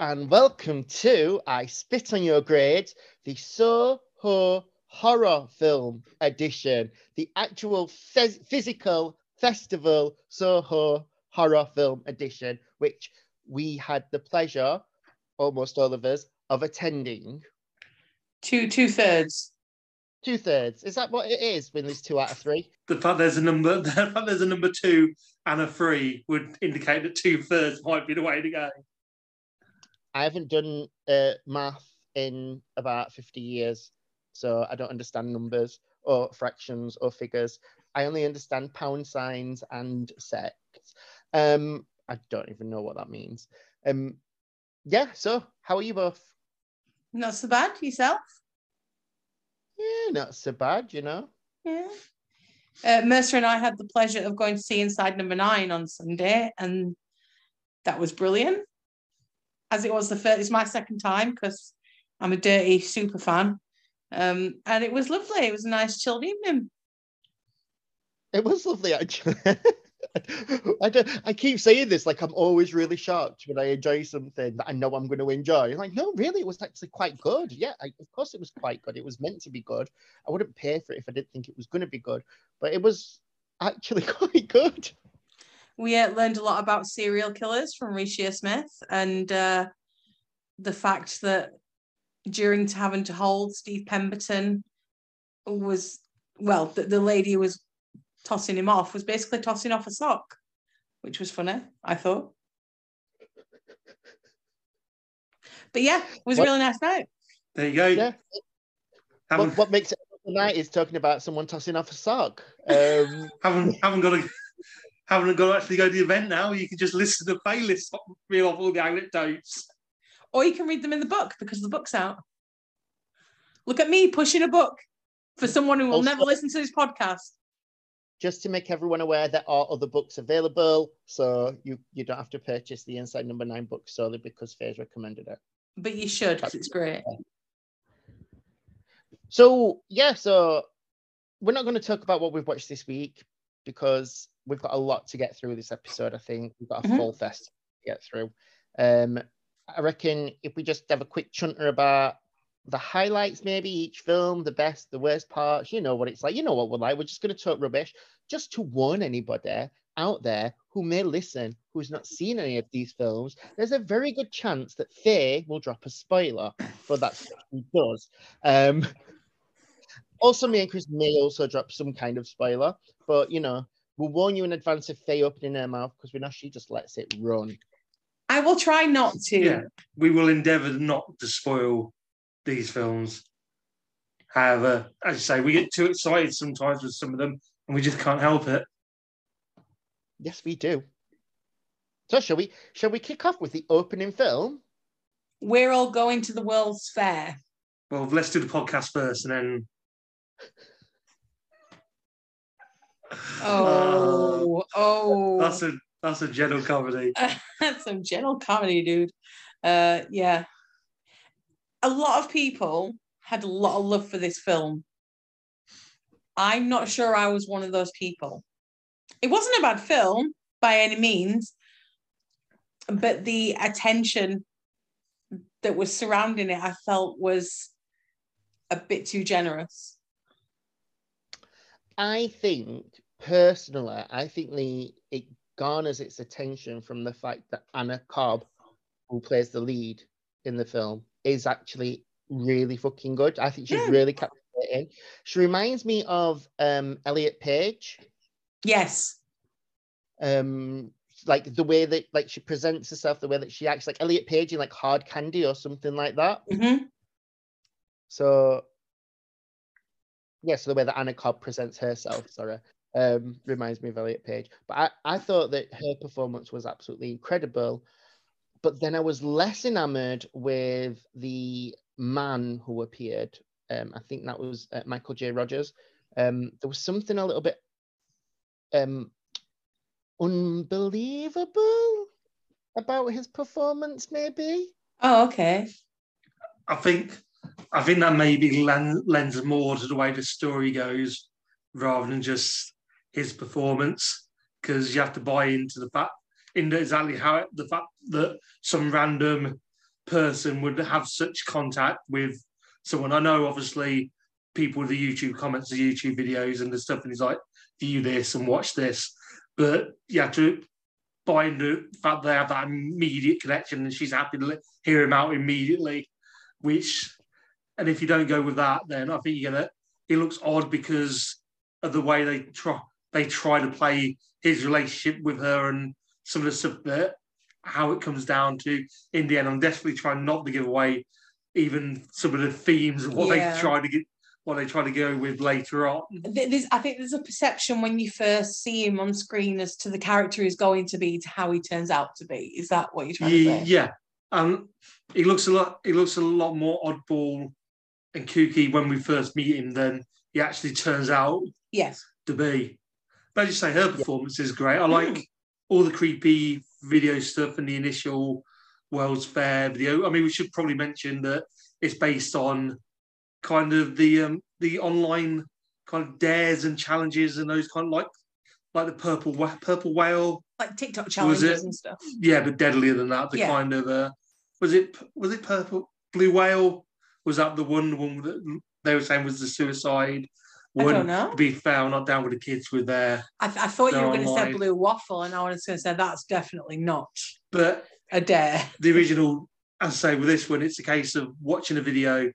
Hello and welcome to I Spit on Your Grades, the Soho horror film edition, the actual phys- physical festival Soho horror film edition, which we had the pleasure, almost all of us, of attending. Two two thirds. Two thirds. Is that what it is when there's two out of three? The fact there's a number, the fact there's a number two and a three would indicate that two thirds might be the way to go. I haven't done uh, math in about 50 years, so I don't understand numbers or fractions or figures. I only understand pound signs and sets. Um, I don't even know what that means. Um, yeah, so how are you both? Not so bad. Yourself? Yeah, not so bad, you know. Yeah. Uh, Mercer and I had the pleasure of going to see Inside Number Nine on Sunday, and that was brilliant. As it was the first, it's my second time because I'm a dirty super fan, um, and it was lovely. It was a nice chilled evening. It was lovely, actually. I, don't, I keep saying this like I'm always really shocked when I enjoy something that I know I'm going to enjoy. like, no, really, it was actually quite good. Yeah, I, of course it was quite good. It was meant to be good. I wouldn't pay for it if I didn't think it was going to be good, but it was actually quite good. We uh, learned a lot about serial killers from Reece Shearsmith and uh, the fact that during having to hold Steve Pemberton was well, the, the lady was tossing him off was basically tossing off a sock, which was funny, I thought. But yeah, it was What- a really nice night. There you go. Yeah. Haven't, What, what makes it a night is talking about someone tossing off a sock. Um, haven't haven't got to haven't got to actually go to the event now. You can just listen to the playlist, reel off all the anecdotes. Or you can read them in the book because the book's out. Look at me pushing a book for someone who will Also- never listen to this podcast. just to make everyone aware, there are other books available, so you you don't have to purchase the Inside Number Nine book solely because Faye's recommended it. But you should because it's great. So yeah, so we're not going to talk about what we've watched this week because we've got a lot to get through this episode. I think we've got a Mhm. full fest to get through. Um, I reckon if we just have a quick chunter about the highlights, maybe each film, the best, the worst parts. You know what it's like. You know what we're like. We're just going to talk rubbish, just to warn anybody out there who may listen who's not seen any of these films. There's a very good chance that Faye will drop a spoiler, but that's what she does. Um, also, me and Chris may also drop some kind of spoiler, but you know, we'll warn you in advance of Faye opening her mouth because we know she just lets it run. I will try not to. Yeah, we will endeavour not to spoil these films. However, as you say, we get too excited sometimes with some of them, and we just can't help it. Yes, we do. So shall we shall we kick off with the opening film? We're all going to the World's Fair. Well, let's do the podcast first, and then. Oh, oh. that's a that's a general comedy. That's some general comedy, dude. Uh, yeah. A lot of people had a lot of love for this film. I'm not sure I was one of those people. It wasn't a bad film by any means, but the attention that was surrounding it, I felt was a bit too generous. I think personally, I think the it garners its attention from the fact that Anna Cobb, who plays the lead in the film, is actually really fucking good. I think she's Yeah. really captivating. She reminds me of um Elliot Page. Yes. Um like the way that like she presents herself, the way that she acts like Elliot Page in like hard candy or something like that. Mhm. So yeah, so the way that Anna Cobb presents herself, sorry, um, reminds me of Elliot Page. But I, I thought that her performance was absolutely incredible. But then I was less enamored with the man who appeared. Um, I think that was uh, Michael J. Rogers. Um, there was something a little bit um, unbelievable about his performance, maybe. Oh, okay. I think I think that maybe len- lends more to the way the story goes rather than just his performance because you have to buy into the fact in exactly how it, the fact that some random person would have such contact with someone. I know, obviously, people with the YouTube comments, the YouTube videos, and the stuff, and he's like, view this and watch this. But you have to find the fact that they have that immediate connection, and she's happy to hear him out immediately. Which, and if you don't go with that, then I think you're gonna. It looks odd because of the way they try they try to play his relationship with her and some of the stuff that how it comes down to in the end. I'm definitely trying not to give away even some of the themes of what Yeah. they try to get what they try to go with later on. There's, I think there's a perception when you first see him on screen as to the character he's going to be to how he turns out to be. Is that what you're trying to say? Yeah. Um he looks a lot he looks a lot more oddball and Kuki, when we first meet him then he actually turns out Yes. to be. But as you say, her performance is great. I like all the creepy video stuff and the initial World's Fair video. I mean, we should probably mention that it's based on kind of the um, the online kind of dares and challenges and those kind of like like the purple purple whale. Like TikTok challenges and stuff. Yeah, but deadlier than that. The Yeah. kind of uh, was it was it purple blue whale? Was that the one one that they were saying was the suicide? I one don't know. to be fair, not down with the kids with their I, I thought you were going to say blue waffle, and I was going to say that's definitely not but a dare. the original, as I say, with this one, it's a case of watching a video,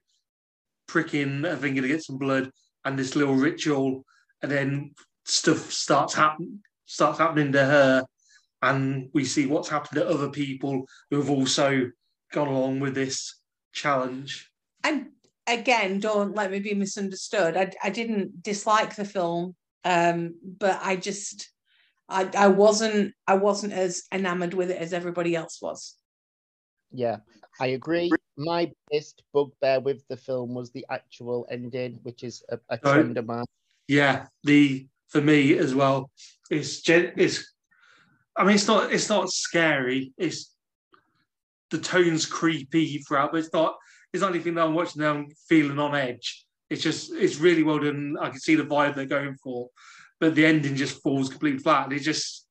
pricking a finger to get some blood, and this little ritual, and then stuff starts happen starts happening to her, and we see what's happened to other people who have also gone along with this challenge. And again, don't let me be misunderstood. I, I didn't dislike the film, um, but I just I, I wasn't I wasn't as enamored with it as everybody else was. Yeah, I agree. My biggest bugbear with the film was the actual ending, which is a, a Right. trend of mine. Yeah, the for me as well, it's it's. I mean, it's not it's not scary. It's the tone's creepy throughout, but it's not it's not anything that I'm watching now I'm feeling on edge. It's just it's really well done. I can see the vibe they're going for, but the ending just falls completely flat. And it just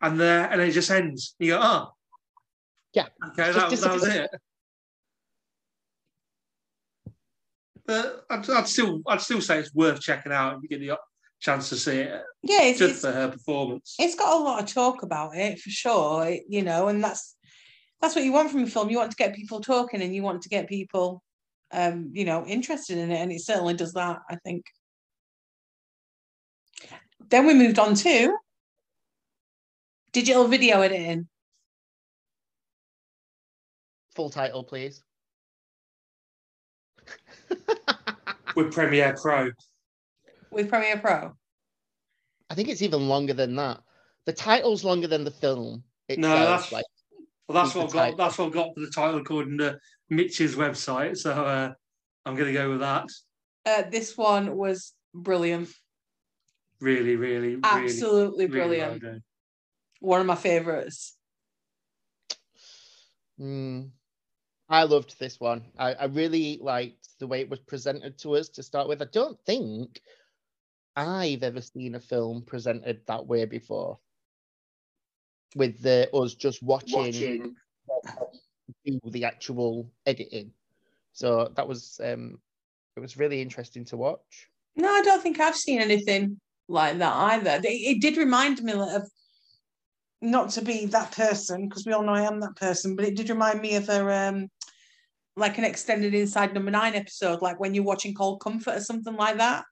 and there and it just ends. You go, oh, Yeah, okay, that, that was it. But I'd, I'd still I'd still say it's worth checking out if you get the chance to see it Yeah, it's, just it's, for her performance. it's got a lot of talk about it for sure. it- you know, and that's that's what you want from a film. You want to get people talking, and you want to get people, um, you know, interested in it, and it certainly does that. I think. Then we moved on to digital video editing. Full title, please. with Premiere Pro. with Premiere Pro. I think it's even longer than that. The title's longer than the film. Itself. No, that's- like Well, that's what I've got. That's what I've got for the title according to Mitch's website. So uh, I'm going to go with that. Uh, this one was brilliant, Really, really, really, absolutely really well brilliant. done. One of my favorites. Mm. I loved this one. I, I really liked the way it was presented to us to start with. I don't think I've ever seen a film presented that way before. With the us just watching, do the actual editing. So that was um it was really interesting to watch. No, I don't think I've seen anything like that either. It, it did remind me of not to be that person because we all know I am that person, but it did remind me of a um like an extended inside number nine episode, like when you're watching Cold Comfort or something like that.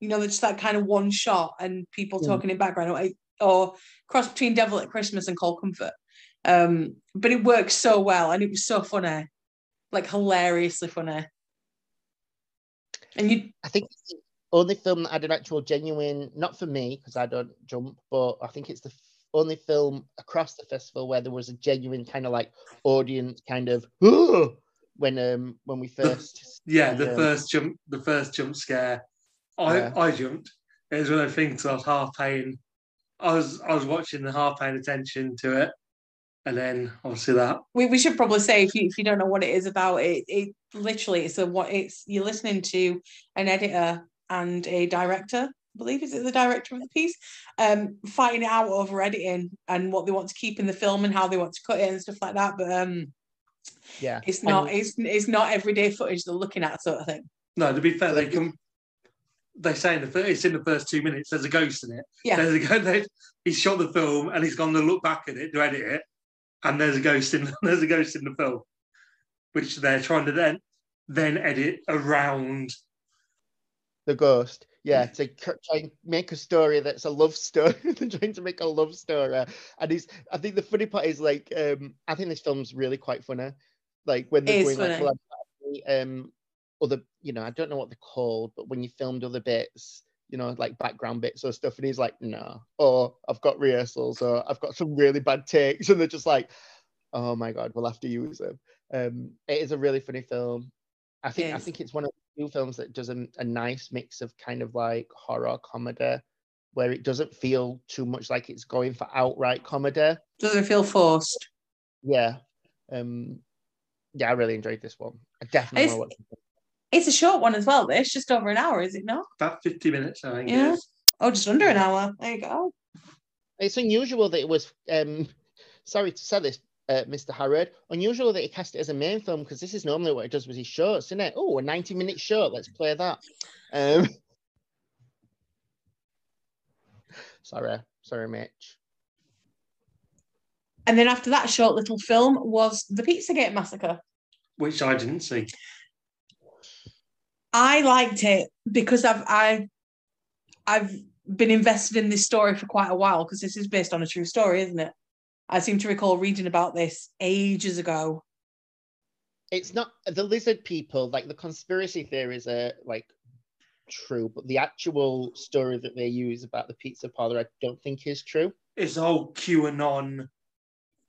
You know, just that kind of one shot and people Mm. talking in background, or, or cross between Devil at Christmas and Cold Comfort. Um, but it worked so well and it was so funny, like hilariously funny. And you I think it's the only film that had an actual genuine, not for me because I don't jump, but I think it's the only film across the festival where there was a genuine kind of like audience kind of when um when we first Yeah, the um, first jump, the first jump scare. I Yeah. I jumped. It was one of the things I was half paying. I was I was watching the half paying attention to it, and then obviously that. we, we should probably say if you if you don't know what it is about it it literally it's a what it's you're listening to an editor and a director believe is it the director of the piece, um, fighting it out over editing and what they want to keep in the film and how they want to cut it and stuff like that. But um, Yeah. it's not And- it's it's not everyday footage they're looking at sort of thing. No, to be fair, they can. They say in the fir- it's in the first two minutes. There's a ghost in it. Yeah. There's a go- they- He's shot the film and he's gone to look back at it to edit it, and there's a ghost in there's a ghost in the film, which they're trying to then then edit around. the ghost. Yeah, to try and make a story that's a love story. They're trying to make a love story, and he's. I think the funny part is like, um, I think this film's really quite funny. Like when they're It is going like, funny. well, actually, um, other, you know, I don't know what they're called, but when you filmed other bits, you know, like background bits or stuff, and he's like, no, or I've got rehearsals, or I've got some really bad takes, and they're just like, oh my god, we'll have to use them. Um, it is a really funny film. I think I think it's one of the few films that does a, a nice mix of kind of like horror comedy, where it doesn't feel too much like it's going for outright comedy. Doesn't feel forced. Yeah, um, yeah, I really enjoyed this one. I definitely want to watch. it. It's a short one as well. This just over an hour, is it not? About 50 minutes, I think. Yeah. Oh, just under an hour. There you go. It's unusual that it was. Um, sorry to say this, uh, Mr. Harrod. Unusual that he cast it as a main film because this is normally what he does with his shorts, isn't it? Oh, a ninety-minute short. Let's play that. Um, sorry, sorry, Mitch. And then after that short little film was the Pizzagate Massacre. Which I didn't see. I liked it because I've I I've been invested in this story for quite a while because this is based on a true story, isn't it? I seem to recall reading about this ages ago. It's not the lizard people. Like the conspiracy theories are like true, but the actual story that they use about the pizza parlor, I don't think is true. It's all QAnon,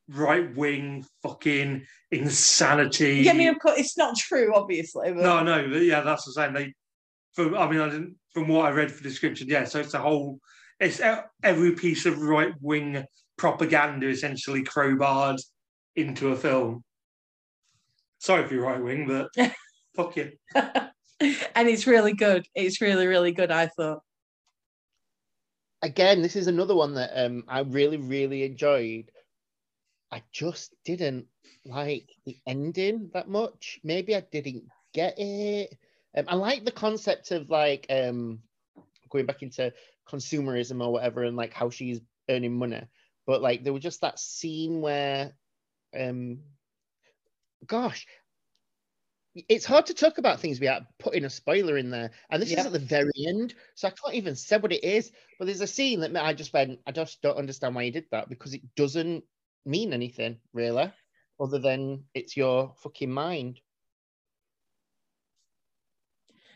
right wing fucking insanity. Yeah, I mean, of course, it's not true, obviously. But No, no, but yeah, that's the same. They, from I mean, I didn't from what I read for the description, yeah. So it's a whole, it's every piece of right wing propaganda essentially crowbarred into a film. Sorry if you're right wing, but fuck you. and it's really good. It's really, really good. I thought. again, this is another one that um I really, really enjoyed. I just didn't like the ending that much. Maybe I didn't get it. Um, I like the concept of like um going back into consumerism or whatever and like how she's earning money. But like there was just that scene where um gosh it's hard to talk about things without putting a spoiler in there. And this Yeah. is at the very end. So I can't even say what it is. But there's a scene that I just went, I just don't understand why you did that because it doesn't mean anything really, other than it's your fucking mind.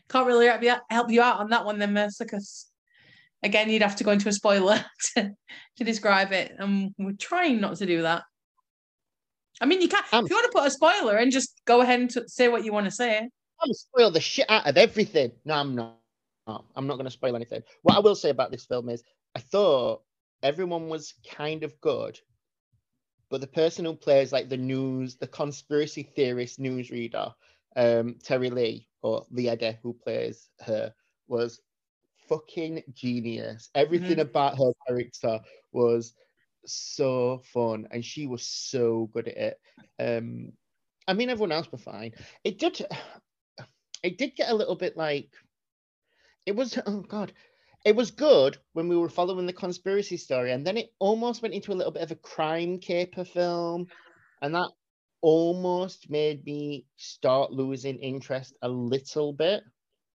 Can't really help you, out on that one then, Mercer, because again, you'd have to go into a spoiler to, to describe it. And we're trying not to do that. I mean, you can Um, if you want to put a spoiler and just go ahead and t- say what you want to say. I'm spoil the shit out of everything. No, I'm not. I'm not going to spoil anything. What I will say about this film is, I thought everyone was kind of good, but the person who plays like the news, the conspiracy theorist newsreader, um, Terry Lee or the Edda who plays her, was fucking genius. Everything about her character was so fun, and she was so good at it. Um, I mean, everyone else were fine. It did. It did get a little bit like. It was oh god, it was good when we were following the conspiracy story, and then it almost went into a little bit of a crime caper film, and that almost made me start losing interest a little bit.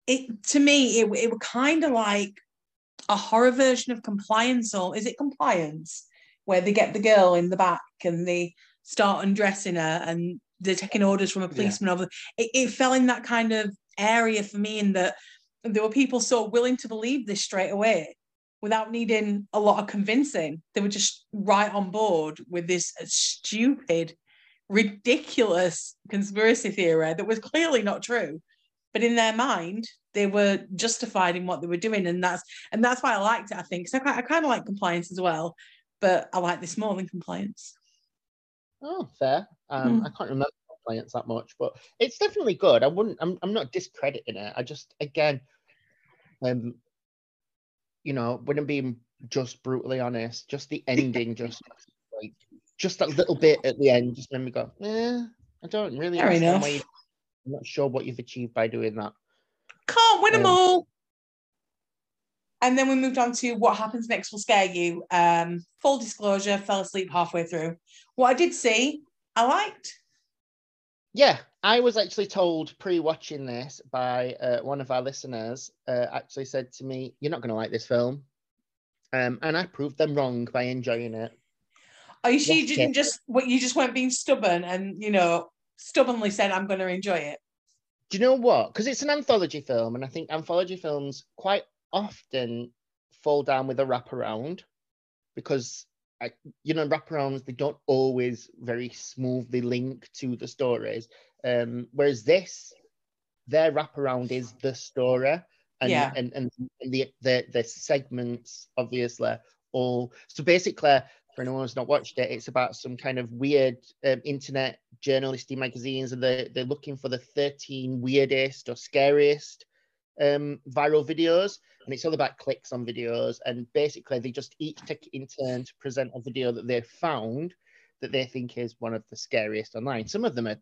It to me, it, it was kind of like a horror version of Compliance, or is it Compliance, where they get the girl in the back and they start undressing her and they're taking orders from a policeman over. It, it fell in that kind of area for me, in that there were people so willing to believe this straight away without needing a lot of convincing. They were just right on board with this stupid, ridiculous conspiracy theory that was clearly not true. But in their mind, they were justified in what they were doing, and that's and that's why I liked it. I think because I, I kind of like compliance as well, but I like this more than compliance. Oh, fair. Um, Hmm. I can't remember compliance that much, but it's definitely good. I wouldn't. I'm. I'm not discrediting it. I just again, um, you know, when I'm being just brutally honest, just the ending, just like just that little bit at the end, just made me go, yeah, I don't really Fair enough. you- I'm not sure what you've achieved by doing that. Can't win them Um, all. And then we moved on to what happens next will scare you. Um, full disclosure, fell asleep halfway through. What I did see, I liked. Yeah, I was actually told pre-watching this by uh, one of our listeners. Uh, actually said to me, "You're not going to like this film," um, and I proved them wrong by enjoying it. Are you sure you didn't just what you just weren't being stubborn and you know stubbornly said I'm going to enjoy it? Do you know what? Because it's an anthology film, and I think anthology films quite often fall down with a wraparound because, I, you know, wraparounds they don't always very smoothly link to the stories. Um, whereas this, their wraparound is the story, and Yeah. and, and the, the the segments obviously all. So basically, for anyone who's not watched it, it's about some kind of weird um, internet journalisty magazines, and they're, they're looking for the 13 weirdest or scariest um, viral videos. And it's all about clicks on videos. And basically, they just each take it in turn to present a video that they've found that they think is one of the scariest online. Some of them are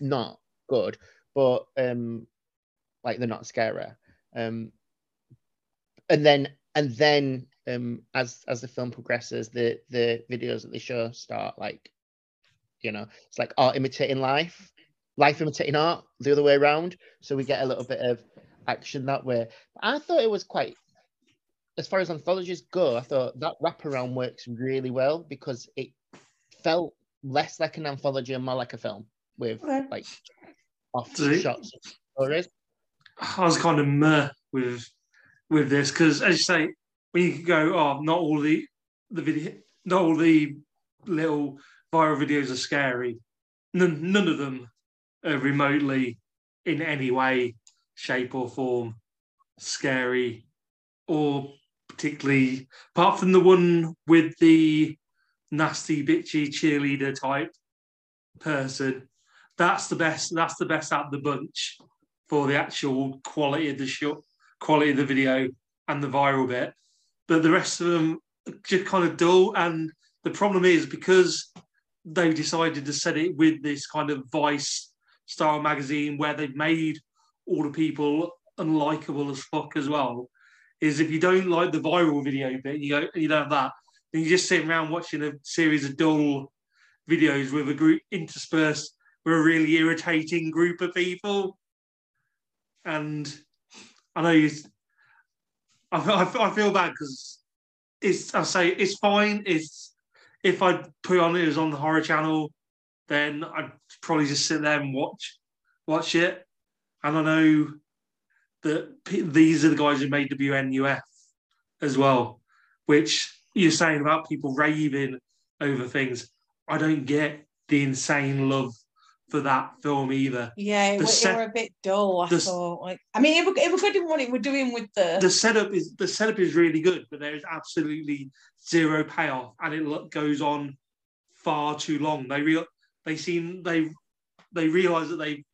not good, but um, like they're not scary. Um, and then and then um, as as the film progresses, the the videos that they show start like, you know, it's like art imitating life, life imitating art, the other way around. So we get a little bit of action that way. I thought it was quite, as far as anthologies go, I thought that wraparound works really well because it felt less like an anthology and more like a film with Okay. like off See? shots stories. I was kind of meh with with this because, as you say, when you go, oh, not all the the video, not all the little viral videos are scary. None, none of them are remotely, in any way, shape or form, scary, or particularly apart from the one with the nasty bitchy cheerleader type person. That's the best. That's the best out of the bunch for the actual quality of the shot, quality of the video, and the viral bit. But the rest of them just kind of dull. And the problem is because they decided to set it with this kind of Vice style magazine where they've made all the people unlikable as fuck as well. Is if you don't like the viral video bit, you go, you don't have that, then you're just sit around watching a series of dull videos with a group interspersed with a really irritating group of people and I know you. I, I, feel bad because it's. I say it's fine. It's if I put on it as on the horror channel, then I'd probably just sit there and watch watch it. And I know that these are the guys who made WNUF as well, which you're saying about people raving over things. I don't get the insane love for that film either. Yeah, it, The set- it were a bit dull. I the thought. Like, I mean, it were, it good in what it were doing with the. the setup is the setup is really good, but there is absolutely zero payoff, and it goes on far too long. They real they seem they they realize that they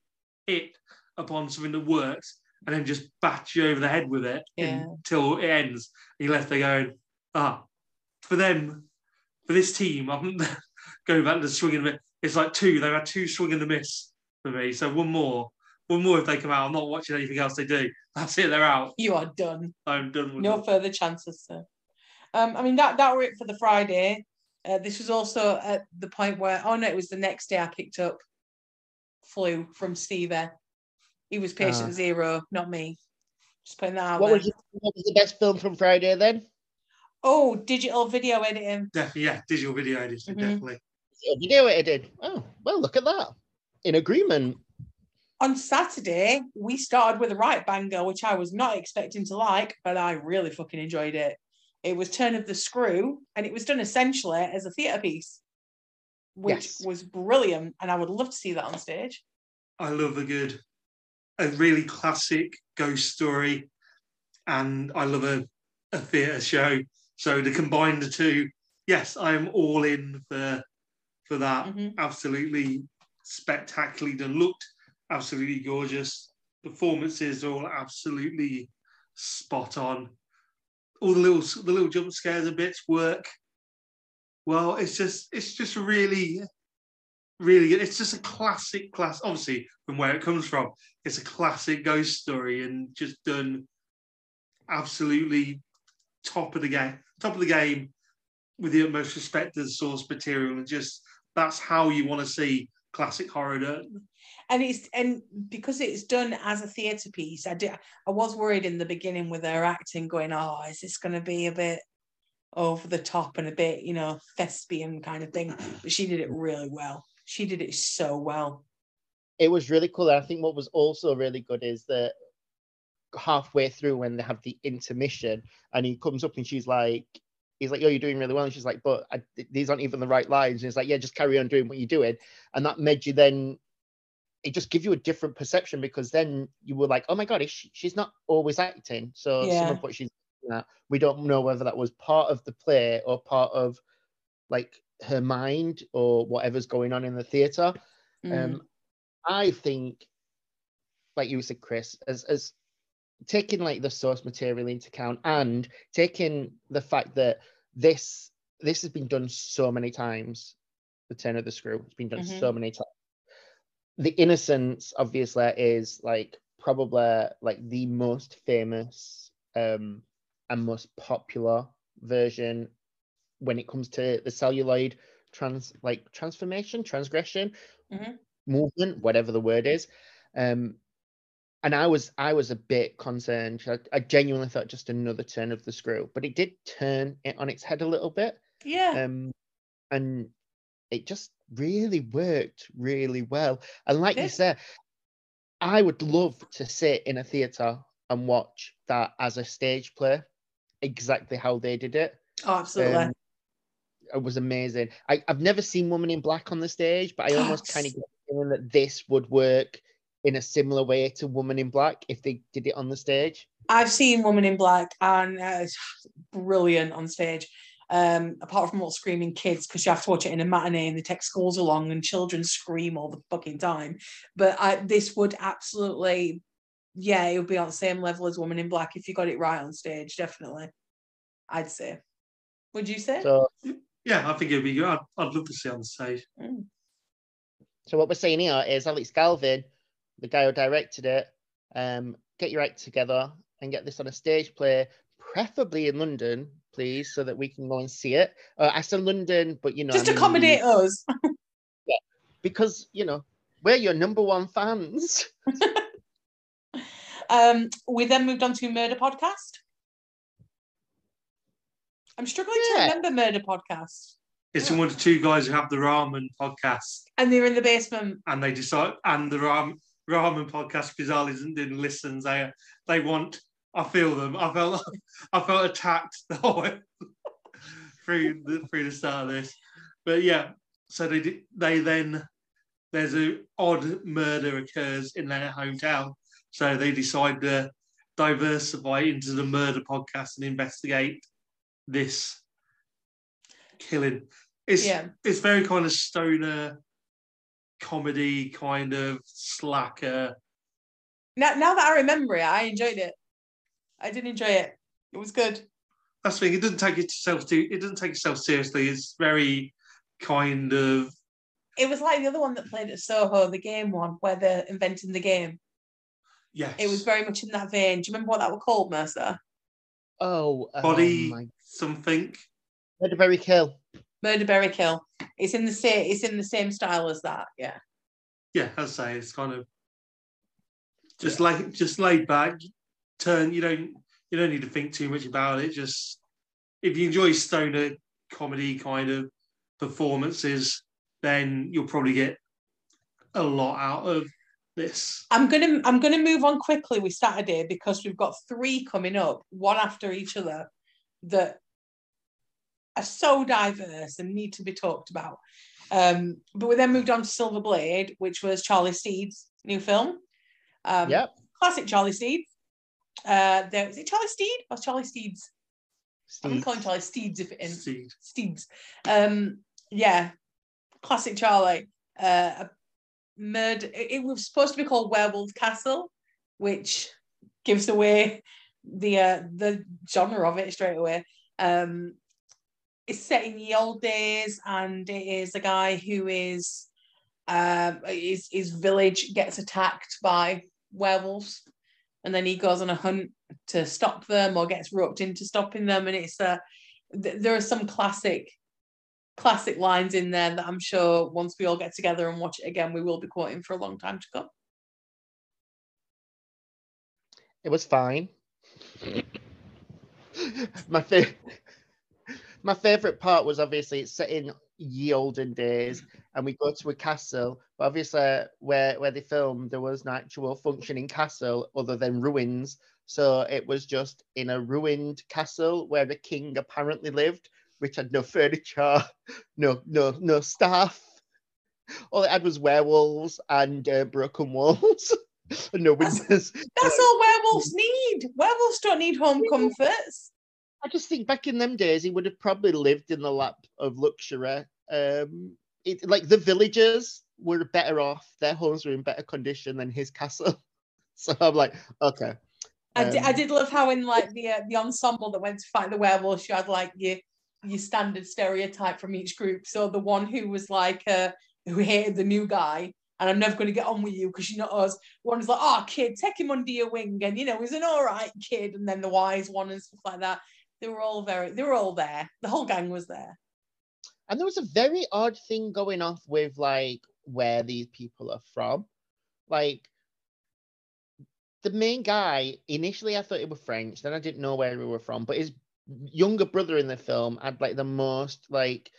hit upon something that works, and then just bat you over the head with it Yeah. until it ends. And you're left there going, ah, for them, for this team, I'm going back to the swing and miss. It's like two. They've had two swing and a miss for me. So one more, one more if they come out. I'm not watching anything else they do. That's it. They're out. you are done. I'm done with No it. further chances, sir. Um, I mean that that were it for the Friday. Uh, this was also at the point where oh no, it was the next day I picked up flu from Stevie. He was patient Ah. zero, not me. Just putting that out What there. was, your- what was the best film from Friday then? Oh, digital video editing. Definitely, yeah, digital video editing, Mhm. definitely. A video edited. Oh, well, look at that. In agreement. On Saturday, we started with a right banger, which I was not expecting to like, but I really fucking enjoyed it. It was Turn of the Screw, and it was done essentially as a theatre piece, which Yes. was brilliant. And I would love to see that on stage. I love a good, a really classic ghost story, and I love a, a theatre show. So to combine the two, yes, I'm all in for for that. Mhm. Absolutely spectacularly done. Looked absolutely gorgeous. Performances all absolutely spot on. all the little the little jump scares and bits work well. It's just it's just really really good. It's just a classic class. Obviously, from where it comes from, it's a classic ghost story and just done absolutely top of the game, top of the game with the utmost respect to the source material and just that's how you want to see classic horror done. And it's and because it's done as a theatre piece, I did I was worried in the beginning with her acting, going, "Oh, is this going to be a bit over the top and a bit, you know, thespian kind of thing?" But she did it really well. She did it so well. It was really cool. And I think what was also really good is that halfway through when they have the intermission and he comes up and she's like he's like, "Oh, you're doing really well," and she's like, "But I, these aren't even the right lines." And he's like, "Yeah, just carry on doing what you're doing," and that made you then. It just gives you a different perception because then you were like, "Oh my god, she, she's not always acting." So Yeah. some of what she's at, we don't know whether that was part of the play or part of like her mind or whatever's going on in the theatre. Mm. Um, I think, like you said, Chris, as as taking like the source material into account and taking the fact that this this has been done so many times, the turn of the screw, it's been done Mhm. so many times. The innocence, obviously, is like probably like the most famous um and most popular version when it comes to the celluloid trans like transformation transgression Mhm. movement whatever the word is um and i was i was a bit concerned I, I genuinely thought just another turn of the screw but it did turn it on its head a little bit yeah. um and it just really worked really well and like you said i would love to sit in a theater and watch that as a stage play exactly how they did it oh, absolutely. um, was amazing. I, I've never seen Woman in Black on the stage, but I almost kind of get the feeling that this would work in a similar way to Woman in Black if they did it on the stage. I've seen Woman in Black and uh, it's brilliant on stage. Um, apart from all screaming kids, because you have to watch it in a matinee and they take schools along and children scream all the fucking time. But I, this would absolutely, yeah, it would be on the same level as Woman in Black if you got it right on stage, definitely. I'd say. Would you say? So, Yeah, I think it'd be good. I'd, I'd love to see it on stage. Mm. so what we're saying here is Alex Galvin, the guy who directed it, um, get your act together and get this on a stage play, preferably in London, please, so that we can go and see it. Uh, I said London, but you know, Just I mean, accommodate us. yeah, because you know we're your number one fans. Um, we then moved on to Murder Podcast. I'm struggling Yeah. to remember Murder Podcast. It's Yeah. one of two guys who have the ramen podcast, And they're in the basement. and they decide, and the ram, ramen podcast bizarrely isn't doing listens. They they want. I feel them. I felt I felt attacked the whole way through the through the start of this. But yeah, so they di- they then there's a odd murder occurs in their hometown, so they decide to diversify into the murder podcast and investigate this killing. It's Yeah. it's very kind of stoner comedy, kind of slacker. Now, now that I remember it, I enjoyed it. I did enjoy it. It was good. That's the thing. It doesn't take itself too. It doesn't take itself seriously. It's very kind of It was like the other one that played at Soho, the game one, where they're inventing the game. yes. It was very much in that vein. Do you remember what that was called, Mercer? Oh, oh body um, my something. Leatherberry Kill. Murder Berry Kill. It's in the same. It's in the same style as that. Yeah. Yeah, I'd say it's kind of just like just laid back. Turn. You don't. You don't need to think too much about it. Just if you enjoy stoner comedy kind of performances, then you'll probably get a lot out of this. I'm gonna I'm gonna move on quickly with Saturday because we've got three coming up, one after each other, that are so diverse and need to be talked about. Um, but we then moved on to Silver Blade, which was Charlie Steed's new film. Um, Yep. Classic Charlie Steed. Uh, there is it Charlie Steed or Charlie Steeds? I'm gonna Steve. call him Charlie Steeds if it in Seed. Steeds. Um, yeah, classic Charlie. Uh, a murder. It, it was supposed to be called Werewolf Castle, which gives away the uh, the genre of it straight away. Um, it's set in the old days, and it is a guy who is um, his his village gets attacked by werewolves, and then he goes on a hunt to stop them or gets roped into stopping them, and it's a th- there are some classic classic lines in there that I'm sure once we all get together and watch it again, we will be quoting for a long time to come. It was fine. my favorite my favorite part was obviously it's set in ye olden days and we go to a castle but obviously where where they filmed there was no actual functioning castle other than ruins. So it was just in a ruined castle where the king apparently lived which had no furniture no no no staff. All it had was werewolves and uh, broken walls. And no windows. that's, that's all werewolves need. Werewolves don't need home comforts I just think back in them days, he would have probably lived in the lap of luxury. Um, it, like the villagers were better off; their homes were in better condition than his castle. so I'm like, okay. Um, I, did, I did love how in like the uh, the ensemble that went to fight the werewolves, you had like your your standard stereotype from each group. So the one who was like uh, who hated the new guy and I'm never going to get on with you because you're not us. One was like, oh, kid, take him under your wing. And, you know, he's an all right kid. And then the wise one and stuff like that. They were all very, they were all there. The whole gang was there. And there was a very odd thing going off with like where these people are from. Like the main guy, initially I thought he was French, then I didn't know where he were from, but his younger brother in the film had like the most like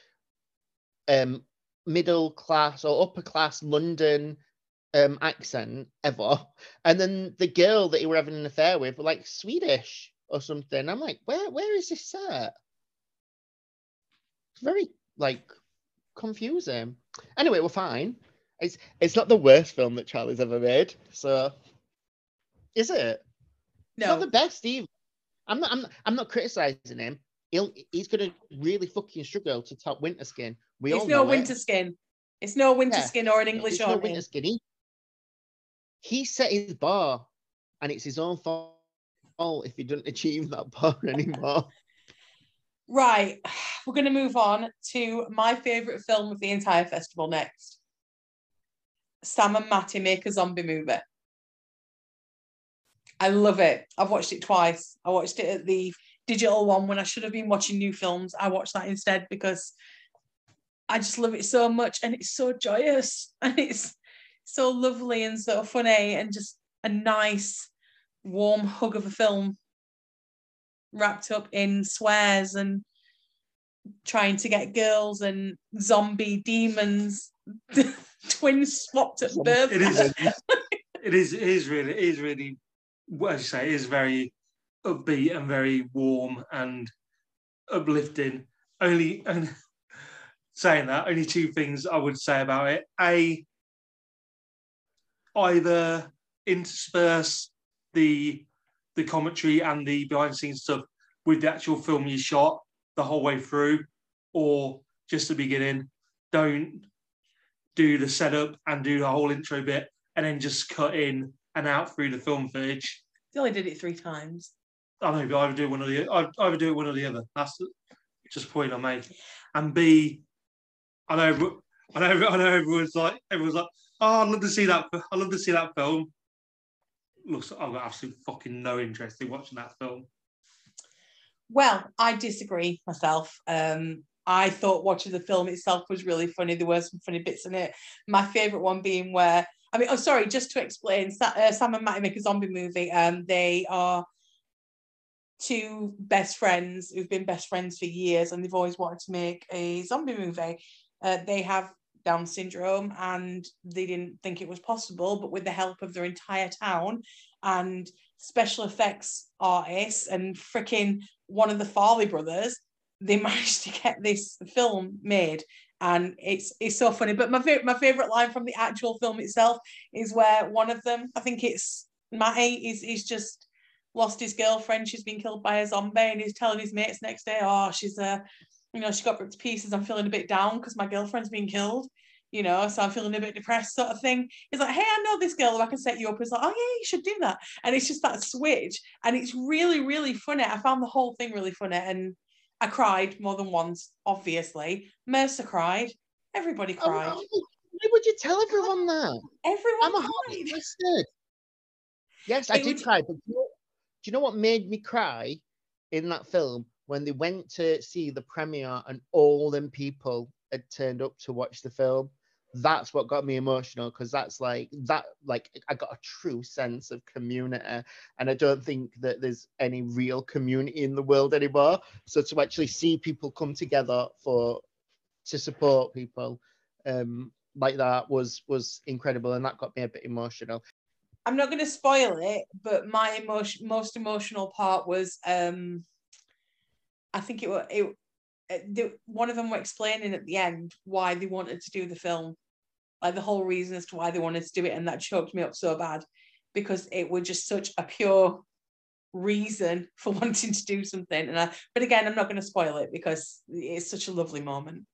um middle class or upper class London um accent ever. And then the girl that he were having an affair with were like Swedish or something. I'm like, where where is this set? It's very like confusing. Anyway, we're fine. It's it's not the worst film that Charlie's ever made. So is it? No. It's not the best either. I'm not I'm I'm not criticizing him. He'll he's gonna really fucking struggle to top winter skin. We it's all no winter it. skin. It's no winter yeah. skin or an English it's no winter skin. He, he set his bar and it's his own fault if you doesn't achieve that bar anymore. Right, we're going to move on to my favourite film of the entire festival next. Sam and Matty make a zombie movie. I love it. I've watched it twice. I watched it at the digital one when I should have been watching new films. I watched that instead because I just love it so much and it's so joyous and it's so lovely and so funny and just a nice warm hug of a film wrapped up in swears and trying to get girls and zombie demons twins swapped at birth. It is, it is, it is really, it is really, what I say, it is very upbeat and very warm and uplifting. Only, and saying that, only two things I would say about it. A, either intersperse the the commentary and the behind the scenes stuff with the actual film you shot the whole way through, or just the beginning. Don't do the setup and do the whole intro bit and then just cut in and out through the film footage. They only did it three times. I know, but I would do one or the I either do it one or the other. That's just a point I make. And B, I know, I know, I know. Everyone's like, everyone's like, oh, I'd love to see that. I'd love to see that film looks I've got absolutely fucking no interest in watching that film. Well, I disagree myself. Um, I thought watching the film itself was really funny. There were some funny bits in it. My favourite one being where I mean, oh sorry, just to explain, uh, Sam and Matty make a zombie movie. Um, they are two best friends who've been best friends for years, and they've always wanted to make a zombie movie. Uh, they have down syndrome and they didn't think it was possible. But with the help of their entire town and special effects artists and freaking one of the Farley brothers, they managed to get this film made. And it's it's so funny. But my my favorite line from the actual film itself is where one of them, I think it's Matty, is is just lost his girlfriend. She's been killed by a zombie, and he's telling his mates next day, "Oh, she's a, you know, she got ripped to pieces. I'm feeling a bit down because my girlfriend's been killed." You know, so I'm feeling a bit depressed, sort of thing. He's like, hey, I know this girl, I can set you up. It's like, oh yeah, you should do that. And it's just that switch. And it's really, really funny. I found the whole thing really funny. And I cried more than once, obviously. Mercer cried. Everybody Oh, cried. why would you tell everyone that? Everyone I'm a cried. heart bastard. Yes, I It did was- cry, but do you, know, do you know what made me cry in that film? When they went to see the premiere and all them people had turned up to watch the film. That's what got me emotional because that's like that like I got a true sense of community and I don't think that there's any real community in the world anymore. So to actually see people come together for to support people um like that was was incredible and that got me a bit emotional. I'm not going to spoil it, but my emotion, most emotional part was, um, I think it was it. Uh, one of them were explaining at the end why they wanted to do the film, like the whole reason as to why they wanted to do it, and that choked me up so bad because it was just such a pure reason for wanting to do something. And I, but again, I'm not going to spoil it because it's such a lovely moment.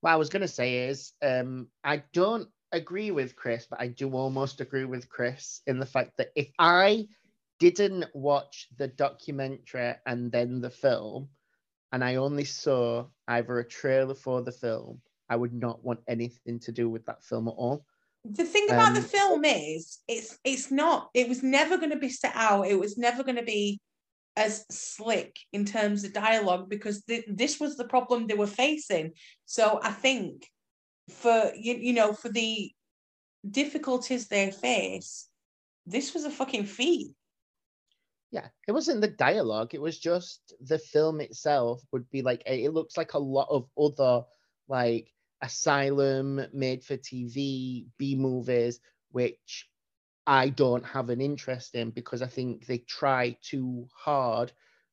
What I was going to say is, um, I don't agree with Chris, but I do almost agree with Chris in the fact that if I didn't watch the documentary and then the film, and I only saw either a trailer for the film, I would not want anything to do with that film at all. the thing about the Um, film is it's it's not it was never going to be set out. It was never going to be as slick in terms of dialogue because th- this was the problem they were facing. So i think for you, you know for the difficulties they face this was a fucking feat Yeah, it wasn't the dialogue. It was just the film itself would be like it looks like a lot of other like asylum made for TV B movies, which I don't have an interest in because I think they try too hard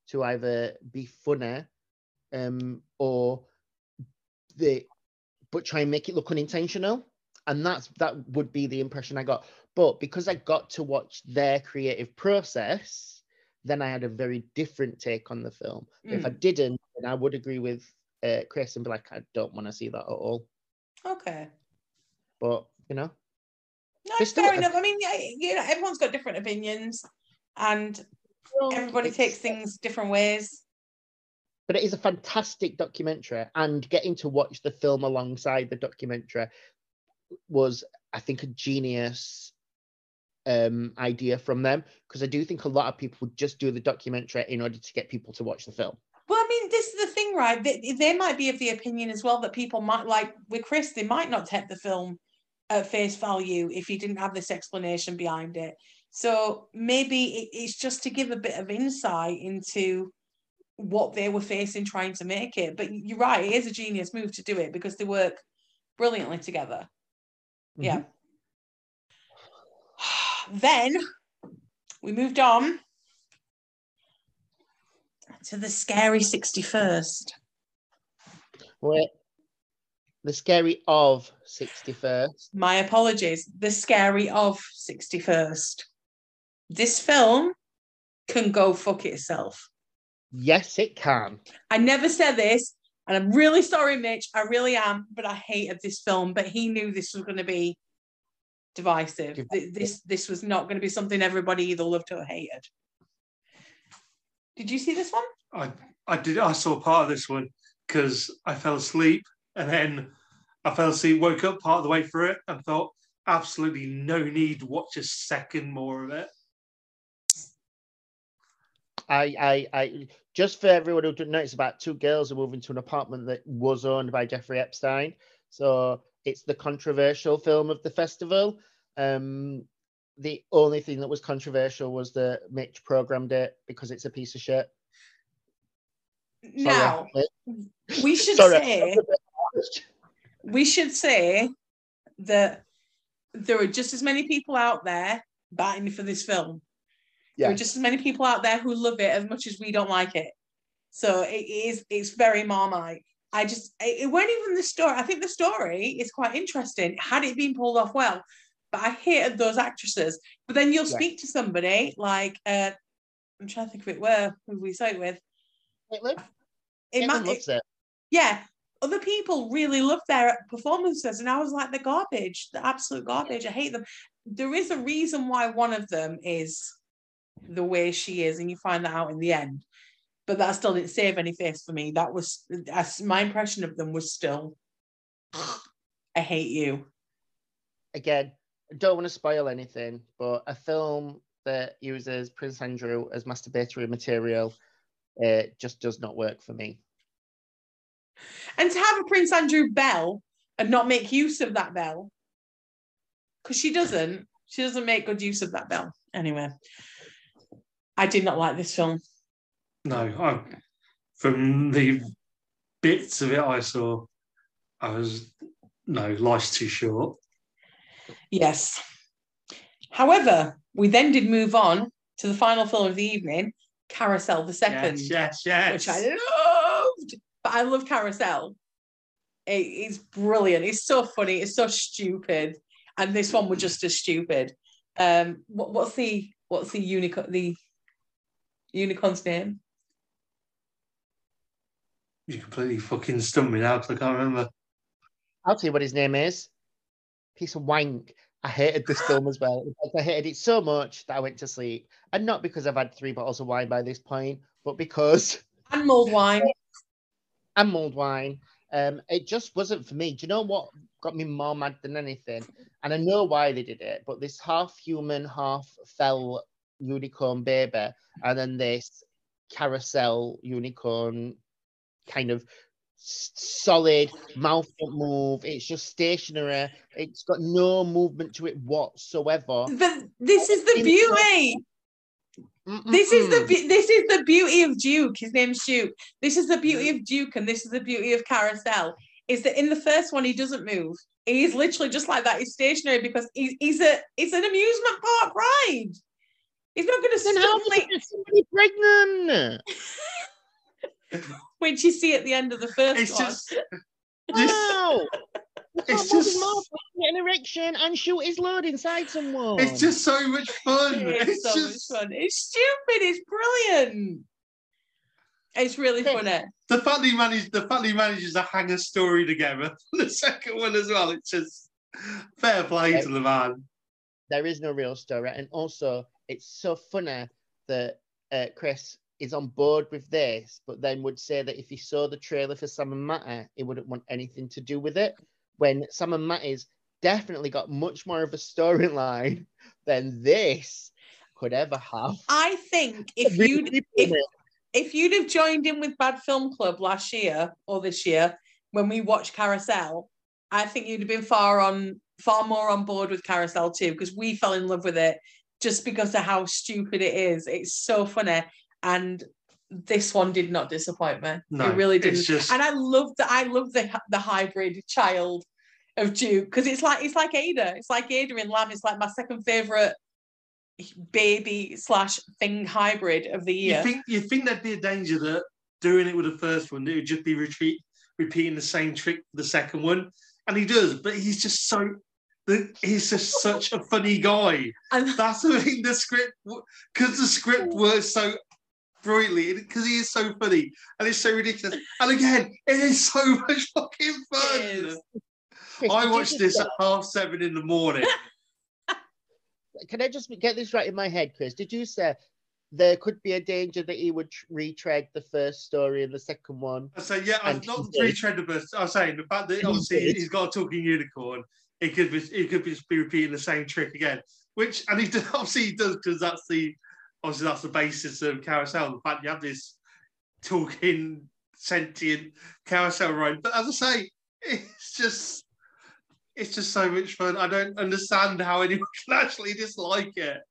to either be funny um or they but try and make it look unintentional. And that's that would be the impression I got. But because I got to watch their creative process, then I had a very different take on the film. If I didn't, then I would agree with uh, Chris and be like, I don't want to see that at all. okay. But you know, no it's fair enough. I mean yeah, you know everyone's got different opinions and everybody it's- takes things different ways. But it is a fantastic documentary, and getting to watch the film alongside the documentary was, I think, a genius um, idea from them because I do think a lot of people would just do the documentary in order to get people to watch the film. Well, I mean, this is the thing, right? They, they might be of the opinion as well that people might like with Chris, they might not take the film at face value if he didn't have this explanation behind it. So maybe it, it's just to give a bit of insight into what they were facing trying to make it. But you're right, it is a genius move to do it because they work brilliantly together. Yeah. Then we moved on to the scary 61st. Wait, the scary of 61st. My apologies. The scary of 61st. This film can go fuck itself. Yes, it can. I never said this, and I'm really sorry, Mitch. I really am, but I hated this film. But he knew this was going to be divisive. This this was not going to be something everybody either loved or hated. Did you see this one? I I did I saw part of this one because I fell asleep and then I fell asleep, woke up part of the way through it, and thought absolutely no need to watch a second more of it. I, I, I, just for everyone who didn't know, it's about two girls who move into an apartment that was owned by Jeffrey Epstein. So it's the controversial film of the festival. Um, the only thing that was controversial was that Mitch programmed it because it's a piece of shit. Now Mitch. we should Sorry. say we should say that there are just as many people out there batting for this film. There Yeah. are just as many people out there who love it as much as we don't like it. So it is it's very marmite. I just it, it wasn't even the story. I think the story is quite interesting. Had it been pulled off well, but I hated those actresses. But then you'll Yeah. speak to somebody like uh I'm trying to think of it where who we say it with. Caitlin, It Caitlin might, loves it. yeah, other people really loved their performances, and I was like, they're garbage, the absolute garbage. I hate them. There is a reason why one of them is the way she is, and you find that out in the end. But that still didn't save any face for me. That was as my impression of them was still, I hate you. Again, I don't want to spoil anything, but a film that uses Prince Andrew as masturbatory material uh, just does not work for me. And to have a Prince Andrew bell and not make use of that bell, because she doesn't, she doesn't make good use of that bell. Anyway, I did not like this film. No, I, from the bits of it I saw, I was no, life's too short. Yes. However, we then did move on to the final film of the evening, Carousel the Second, Yes, yes, yes. which I loved. But I love Carousel. It- it's brilliant. It's so funny. It's so stupid. And this one was just as stupid. Um, what, what's the what's the unicorn the unicorn's name? You completely fucking stumped me now 'cause I can't remember. I'll tell you what his name is. Piece of wank. I hated this film as well. I hated it so much that I went to sleep. And not because I've had three bottles of wine by this point, but because And mulled wine. and mulled wine. Um, it just wasn't for me. Do you know what got me more mad than anything? And I know why they did it, but this half human, half fell unicorn baby, and then this carousel unicorn kind of solid mouth don't move. It's just stationary. It's got no movement to it whatsoever. But this is the beauty. This is the this is the beauty of Duke. His name's Duke. This is the beauty of Duke, and this is the beauty of Carousel. Is that in the first one he doesn't move. He's literally just like that. He's stationary because he's, he's a it's an amusement park ride. He's not going to Then how suddenly, somebody pregnant? which you see at the end of the first It's one. just, Wow. It's It's just- just get an erection and shoot his load inside someone. it's just so much fun. It's, It's so just much fun. It's stupid. It's brilliant. It's really Okay. funny. the fact that he managed the fact that he manages to hang a story together the second one as well. It's just fair play Yeah. to the man. there is no real story, and also it's so funny that uh, Chris is on board with this, but then would say that if he saw the trailer for Sam and Mattie, eh, he wouldn't want anything to do with it. When Sam and Mattie's definitely got much more of a storyline than this could ever have. I think if you'd if, if you'd have joined in with Bad Film Club last year or this year when we watched Carousel, I think you'd have been far on far more on board with Carousel too because we fell in love with it just because of how stupid it is. It's so funny, and this one did not disappoint me. No, it really didn't. just- And I love that. I love the the hybrid child of Duke because it's like it's like Ada. It's like Ada in Lamb. It's like my second favorite baby slash thing hybrid of the year. You think you think there'd be a danger that doing it with the first one, it would just be retreat, repeating the same trick for the second one, and he does, but he's just so. He's just such a funny guy. and That's the thing. The script, because the script works so brilliantly, because he is so funny and it's so ridiculous. And again, it is so much fucking fun. It is. Chris, I watched this at half seven in the morning. Can I just get this right in my head, Chris? Did you say there could be a danger that he would retread the first story and the second one? I say, yeah, I'm And not he retread the bus. I'm saying the fact that And he obviously did. he's got a talking unicorn, it could be it could just be repeating the same trick again. Which and he does, obviously he does because that's the obviously that's the basis of carousel. The fact you have this talking sentient carousel ride. But as I say, it's just it's just so much fun. I don't understand how anyone can actually dislike it.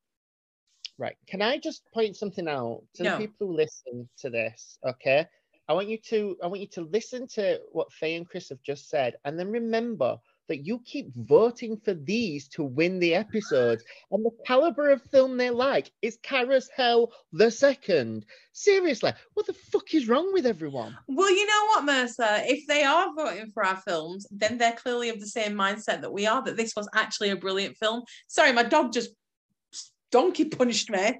Right. Can I just point something out to No. the people who listen to this? Okay. I want you to I want you to listen to what Faye and Chris have just said, and then remember that you keep voting for these to win the episodes. And the caliber of film they like is Carousel the second. Seriously, what the fuck is wrong with everyone? Well, you know what, Mercer? If they are voting for our films, then they're clearly of the same mindset that we are, that this was actually a brilliant film. Sorry, my dog just donkey punched me.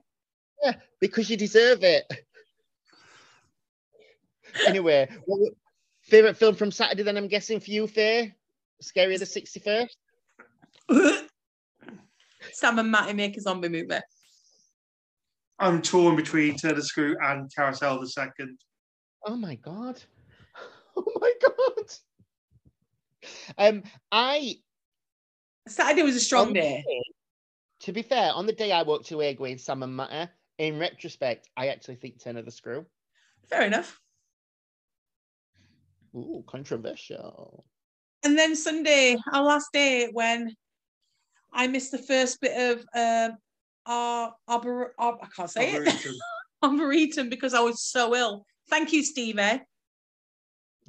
Yeah, because you deserve it. anyway, well, Favorite film from Saturday? Then I'm guessing for you, Faye. Scary the 61st. Sam and Mattie make a zombie movie. I'm torn between Turn the Screw and Carousel the Second. Oh my god. Oh my god. Um, I Saturday was a strong on the day. To be fair, on the day I walked away going Sam and Mattie, in retrospect, I actually think Turn of the Screw. Fair enough. Ooh, controversial. And then Sunday, our last day, when I missed the first bit of um, our arbor, ar- I can't say it, Arboretum. arboretum because I was so ill. Thank you, Stevie. Yeah.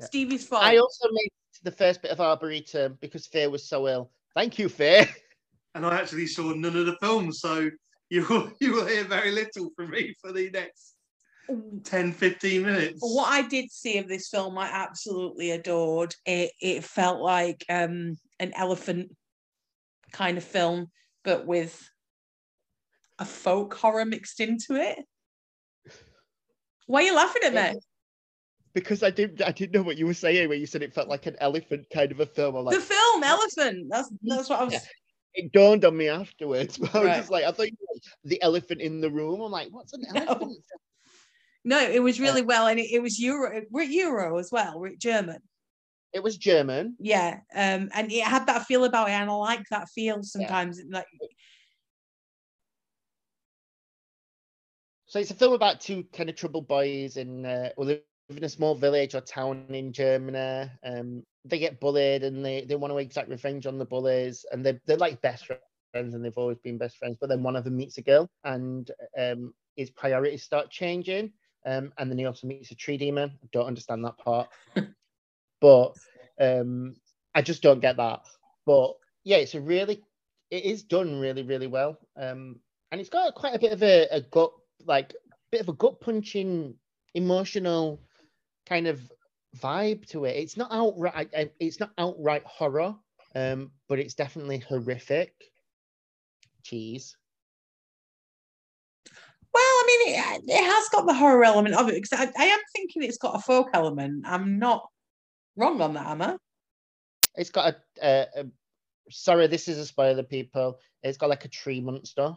Stevie's fault. I also made the first bit of Arboretum because Faye was so ill. Thank you, Faye. and I actually saw none of the films, so you will, you will hear very little from me for the next 10, 15 minutes. what I did see of this film, I absolutely adored. It it felt like um, an elephant kind of film, but with a folk horror mixed into it. Why are you laughing at me? Because I didn't I didn't know what you were saying when you said it felt like an elephant kind of a film. I'm like, the film Elephant. That's that's what I was. Yeah. it dawned on me afterwards. But I was Right. just like, I thought you were the elephant in the room. I'm like, what's an No. elephant? No, it was really well, and it, it was Euro. We're Euro as well. We're German. It was German. Yeah, um, and it had that feel about it, and I like that feel sometimes. Like, So it's a film about two kind of troubled boys in uh, who live in a small village or town in Germany. Um, they get bullied and they, they want to exact revenge on the bullies, and they're they're like best friends and they've always been best friends. But then one of them meets a girl, and um, his priorities start changing. Um, and then he also meets a tree demon. I don't understand that part, but um, I just don't get that. But yeah, it's a really it is done really really well. Um, and it's got quite a bit of a, a gut like bit of a gut punching emotional kind of vibe to it it's not outright it's not outright horror um but it's definitely horrific cheese I mean, it, it has got the horror element of it because I, I am thinking it's got a folk element. I'm not wrong on that, am I? it's got a, a, a sorry this is a spoiler people it's got like a tree monster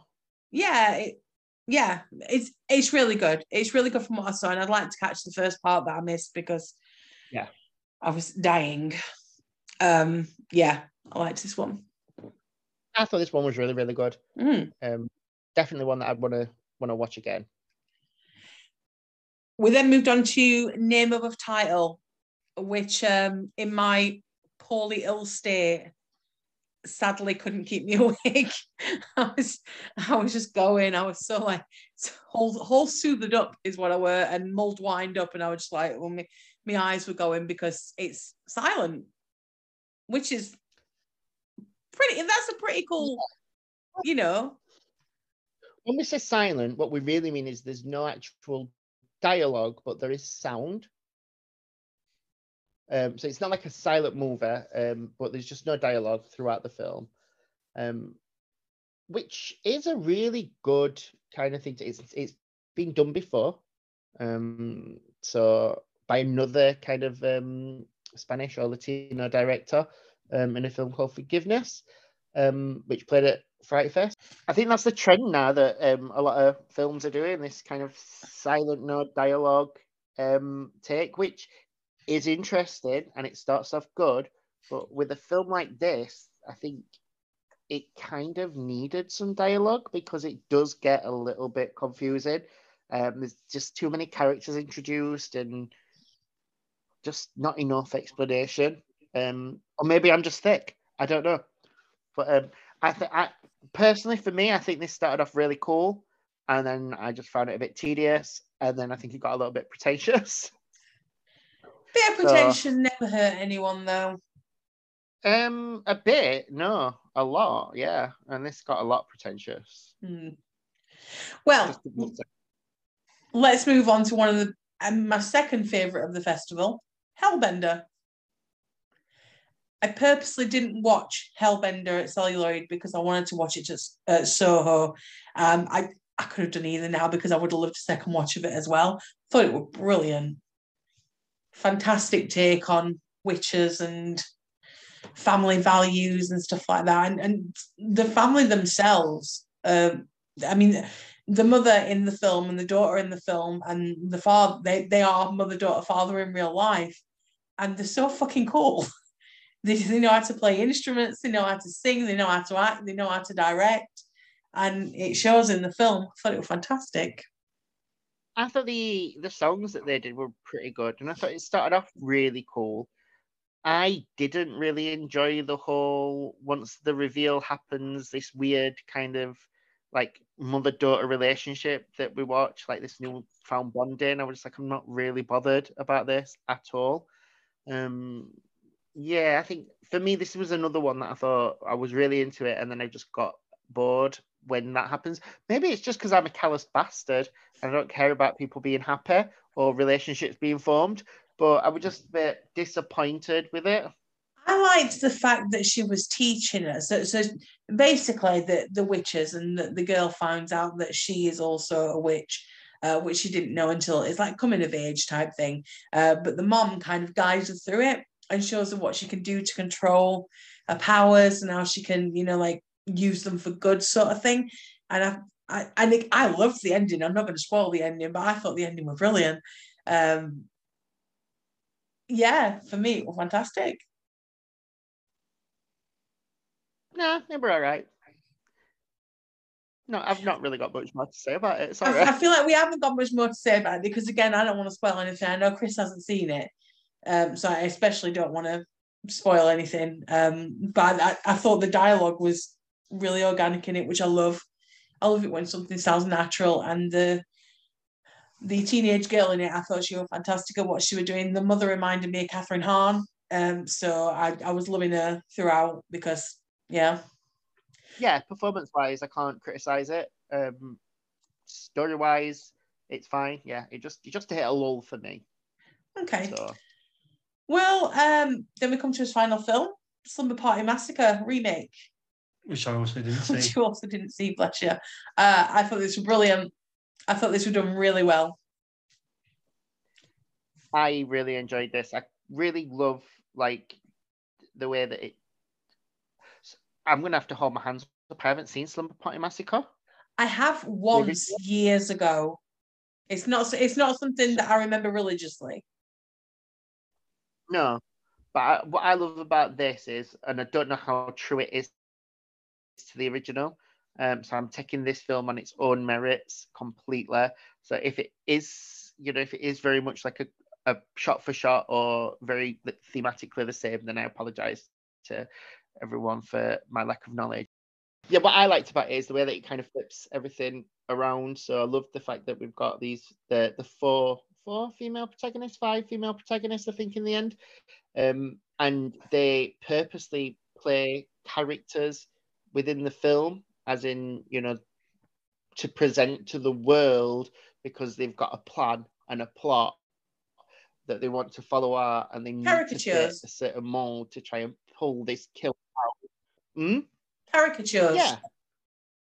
Yeah, it, yeah, it's it's really good. It's really good from what I saw, and I'd like to catch the first part that I missed because Yeah. I was dying. Um, yeah, I liked this one. i thought this one was really really good Mm. um definitely one that i'd want to want to watch again We then moved on to name of a title, which um, in my poorly ill state sadly couldn't keep me awake. I was I was just going. I was so like whole whole soothed up is what I were and mulled wind up, and I was just like, well, my, my eyes were going because it's silent, which is pretty. That's a pretty cool, you know. When we say silent what we really mean is there's no actual dialogue but there is sound. Um, so it's not like a silent movie um, but there's just no dialogue throughout the film um, which is a really good kind of thing to, it's, it's been done before um, so by another kind of um, spanish or latino director um, in a film called forgiveness which played at Friday Fest. I think that's the trend now that um, a lot of films are doing this kind of silent, no dialogue um, take, which is interesting and it starts off good. But with a film like this, I think it kind of needed some dialogue because it does get a little bit confusing. Um, there's just too many characters introduced and just not enough explanation. Um, or maybe I'm just thick. I don't know. But um, I think personally, for me, I think this started off really cool, and then I just found it a bit tedious, and then I think it got a little bit pretentious. Bit of So- pretension never hurt anyone though. Um, a bit, no, a lot, yeah, and this got a lot pretentious. Hmm. Well, Just a bit- let's move on to one of the and my second favorite of the festival, Hellbender. I purposely didn't watch Hellbender at Celluloid because I wanted to watch it just at Soho. Um, I I could have done either now because I would have loved a second watch of it as well. Thought it was brilliant. fantastic take on witches and family values and stuff like that. And, and the family themselves, um, I mean, the mother in the film and the daughter in the film and the father, they, they are mother, daughter, father in real life. And they're so fucking cool. they, know how to play instruments, they know how to sing, they know how to act, they know how to direct. And it shows in the film. I thought it was fantastic. I thought the the songs that they did were pretty good, and I thought it started off really cool. I didn't really enjoy the whole once the reveal happens, this weird kind of like mother daughter relationship that we watch, like this new found bonding. I was like, I'm not really bothered about this at all. Um, yeah, I think for me, this was another one that I thought I was really into it, and then I just got bored when that happens. Maybe it's just because I'm a callous bastard and I don't care about people being happy or relationships being formed, but I was just a bit disappointed with it. I liked the fact that she was teaching us. So, so basically, the, the witches and the, the girl finds out that she is also a witch. Uh, which she didn't know until it's like coming of age type thing. Uh, but the mom kind of guides her through it and shows her what she can do to control her powers and how she can, you know, like use them for good sort of thing. And I, I, I, I loved the ending. I'm not going to spoil the ending, but I thought the ending was brilliant. Um, yeah, for me, it was fantastic. Nah, they were all right. No, I've not really got much more to say about it. Sorry. I, I, feel like we haven't got much more to say about it because, again, I don't want to spoil anything. I know Chris hasn't seen it, um, so I especially don't want to spoil anything. Um, but I, I thought the dialogue was really organic in it, which I love. I love it when something sounds natural. And the the teenage girl in it, I thought she was fantastic at what she was doing. The mother reminded me of Kathryn Hahn. Um, so I, I was loving her throughout because yeah. Yeah, performance wise, I can't criticize it. Um, story wise, it's fine. Yeah, it just it just hit a lull for me. Okay. So. Well, um, then we come to his final film, Slumber Party Massacre remake which I also didn't see. which you also didn't see, bless you. Uh, I thought this was brilliant. I thought this was done really well. I really enjoyed this. I really love like the way that it. I'm gonna have to hold my hands up. I haven't seen Slumber Party Massacre. I have once years ago. It's not. It's not something that I remember religiously. No, but I, what I love about this is, and I don't know how true it is to the original. Um, so I'm taking this film on its own merits completely. So if it is, you know, if it is very much like a, a shot for shot or very thematically the same, then I apologize to everyone for my lack of knowledge. Yeah, what I liked about it is the way that it kind of flips everything around. So I love the fact that we've got these the the four four female protagonists, five female protagonists, I think, in the end. Um, and they purposely play characters within the film, as in, you know, to present to the world because they've got a plan and a plot that they want to follow out and they need Caricatures. a certain mold to try and pull this kill out. Hmm? Caricatures. Yeah.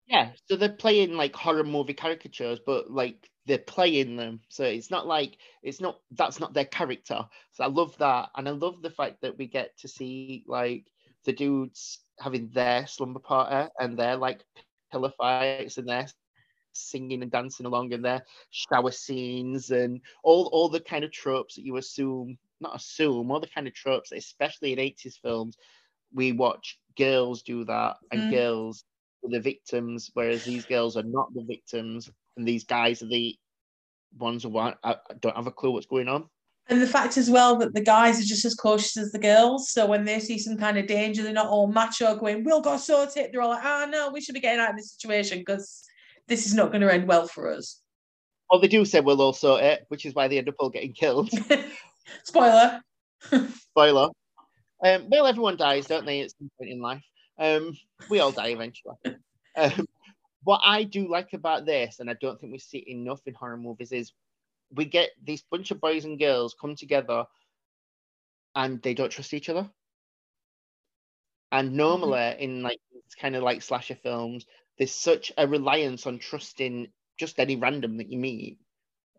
Yeah. So they're playing like horror movie caricatures, but like they're playing them. So it's not like it's not that's not their character. So I love that. And I love the fact that we get to see like the dudes having their slumber party and their like pillar fights and their singing and dancing along in their shower scenes and all all the kind of tropes that you assume not assume all the kind of tropes especially in 80s films we watch girls do that and mm. girls are the victims whereas these girls are not the victims and these guys are the ones who want, I don't have a clue what's going on and the fact as well that the guys are just as cautious as the girls. So when they see some kind of danger, they're not all macho going, we'll go sort it. They're all like, ah, oh, no, we should be getting out of this situation because this is not going to end well for us. Well, they do say we'll all sort it, which is why they end up all getting killed. Spoiler. Spoiler. Um, well, everyone dies, don't they, at some point in life? Um, we all die eventually. Um, what I do like about this, and I don't think we see enough in horror movies, is we get these bunch of boys and girls come together and they don't trust each other. And normally mm-hmm. in like it's kind of like slasher films, there's such a reliance on trusting just any random that you meet.